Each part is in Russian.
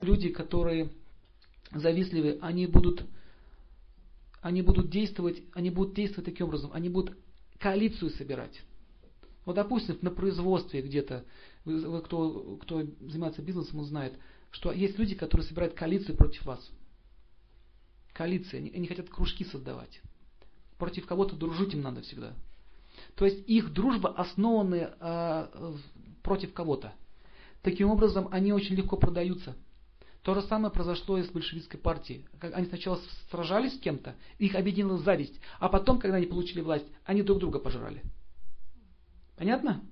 люди, которые завистливы, они будут, они будут действовать, они будут действовать таким образом, они будут коалицию собирать. Вот, допустим, на производстве где-то, кто, кто занимается бизнесом, он знает, что есть люди, которые собирают коалицию против вас. Коалиции, они, они хотят кружки создавать. Против кого-то дружить им надо всегда. То есть их дружба основана э, против кого-то. Таким образом, они очень легко продаются. То же самое произошло и с большевистской партией. Они сначала сражались с кем-то, их объединила зависть, а потом, когда они получили власть, они друг друга пожирали. Понятно?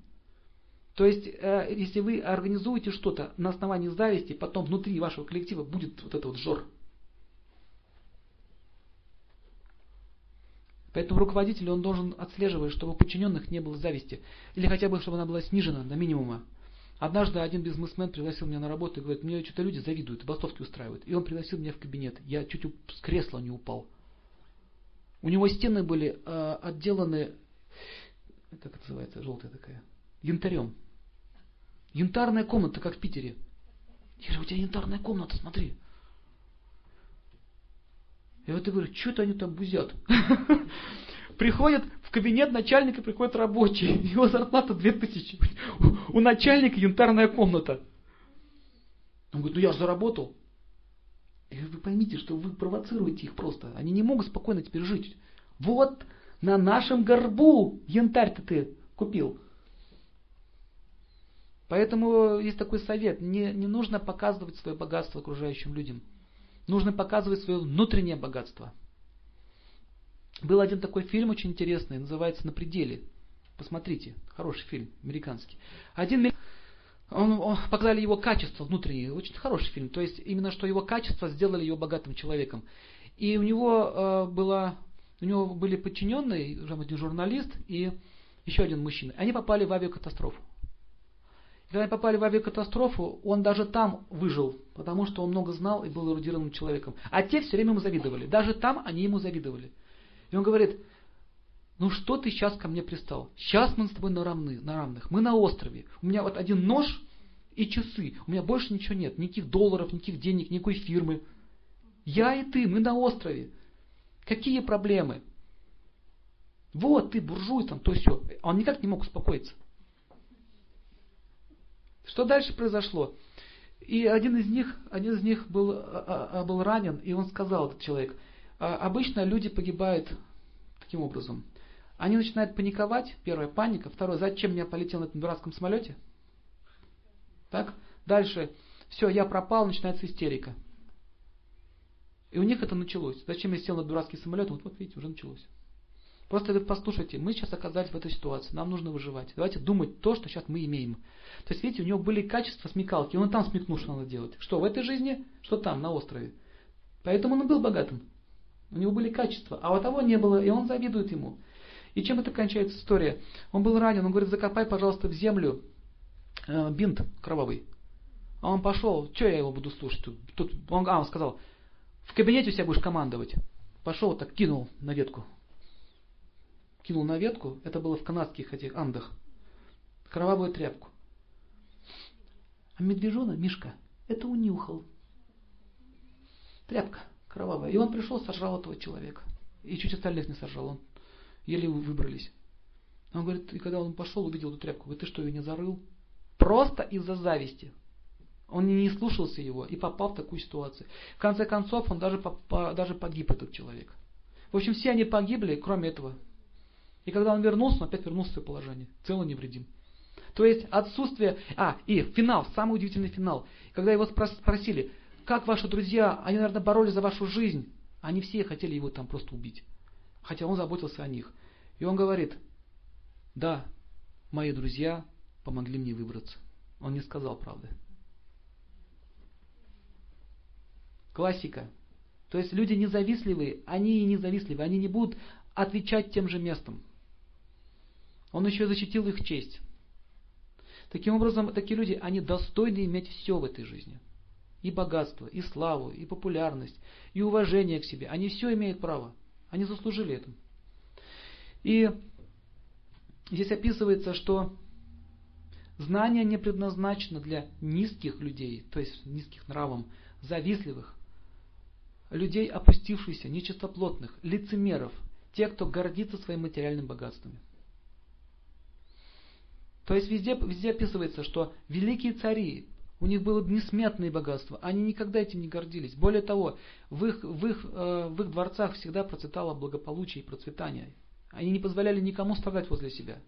То есть, э, если вы организуете что-то на основании зависти, потом внутри вашего коллектива будет вот это вот жор. Поэтому руководитель, он должен отслеживать, чтобы у подчиненных не было зависти. Или хотя бы, чтобы она была снижена до минимума. Однажды один бизнесмен пригласил меня на работу и говорит, мне что-то люди завидуют, бастовки устраивают. И он пригласил меня в кабинет. Я чуть с кресла не упал. У него стены были э, отделаны, как это называется, желтая такая, янтарем. Янтарная комната, как в Питере. Я говорю, у тебя янтарная комната, смотри. И вот я говорю, что это они там бузят? Приходят в кабинет начальника, приходят рабочие, его зарплата 2000. У начальника янтарная комната. Он говорит, ну я же заработал. И вы поймите, что вы провоцируете их просто. Они не могут спокойно теперь жить. Вот на нашем горбу янтарь-то ты купил. Поэтому есть такой совет. Не, не нужно показывать свое богатство окружающим людям. Нужно показывать свое внутреннее богатство. Был один такой фильм очень интересный, называется «На пределе». Посмотрите, хороший фильм, американский. Один он, он, показали его качество внутреннее, очень хороший фильм. То есть именно что его качество сделали его богатым человеком. И у него э, была, у него были подчиненные, один журналист и еще один мужчина. Они попали в авиакатастрофу. И когда они попали в авиакатастрофу, он даже там выжил, потому что он много знал и был эрудированным человеком. А те все время ему завидовали. Даже там они ему завидовали. И он говорит, ну что ты сейчас ко мне пристал? Сейчас мы с тобой на, равны, на равных. Мы на острове. У меня вот один нож и часы. У меня больше ничего нет. Никаких долларов, никаких денег, никакой фирмы. Я и ты, мы на острове. Какие проблемы? Вот ты буржуй там, то все. Он никак не мог успокоиться. Что дальше произошло? И один из них, один из них был, а, а, был ранен, и он сказал, этот человек, «А, обычно люди погибают таким образом. Они начинают паниковать, первая паника, второе, зачем я полетел на этом дурацком самолете? Так? Дальше, все, я пропал, начинается истерика. И у них это началось. Зачем я сел на дурацкий самолет? Вот, вот видите, уже началось. Просто вы послушайте, мы сейчас оказались в этой ситуации, нам нужно выживать. Давайте думать то, что сейчас мы имеем. То есть, видите, у него были качества смекалки, он там смекнул, что надо делать. Что в этой жизни, что там, на острове. Поэтому он был богатым. У него были качества, а у того не было, и он завидует ему. И чем это кончается история? Он был ранен, он говорит, закопай, пожалуйста, в землю э, бинт кровавый. А он пошел, что я его буду слушать? Тут, он, а, он сказал, в кабинете у себя будешь командовать. Пошел, так кинул на ветку кинул на ветку, это было в канадских этих андах, кровавую тряпку. А медвежона, Мишка, это унюхал. Тряпка кровавая. И он пришел, сожрал этого человека. И чуть остальных не сожрал. Он еле выбрались. Он говорит, и когда он пошел, увидел эту тряпку, говорит, ты что, ее не зарыл? Просто из-за зависти. Он не слушался его и попал в такую ситуацию. В конце концов, он даже, даже погиб, этот человек. В общем, все они погибли, кроме этого и когда он вернулся, он опять вернулся в свое положение. Цело невредим. То есть отсутствие... А, и финал, самый удивительный финал. Когда его спросили, как ваши друзья, они, наверное, боролись за вашу жизнь. Они все хотели его там просто убить. Хотя он заботился о них. И он говорит, да, мои друзья помогли мне выбраться. Он не сказал правды. Классика. То есть люди независливые, они и независливые, они не будут отвечать тем же местом. Он еще защитил их честь. Таким образом, такие люди, они достойны иметь все в этой жизни. И богатство, и славу, и популярность, и уважение к себе. Они все имеют право. Они заслужили это. И здесь описывается, что Знание не предназначено для низких людей, то есть низких нравом, завистливых, людей опустившихся, нечистоплотных, лицемеров, тех, кто гордится своим материальным богатством. То есть везде, везде описывается, что великие цари, у них было несметное богатство, они никогда этим не гордились. Более того, в их, в их, э, в их дворцах всегда процветало благополучие и процветание. Они не позволяли никому страдать возле себя.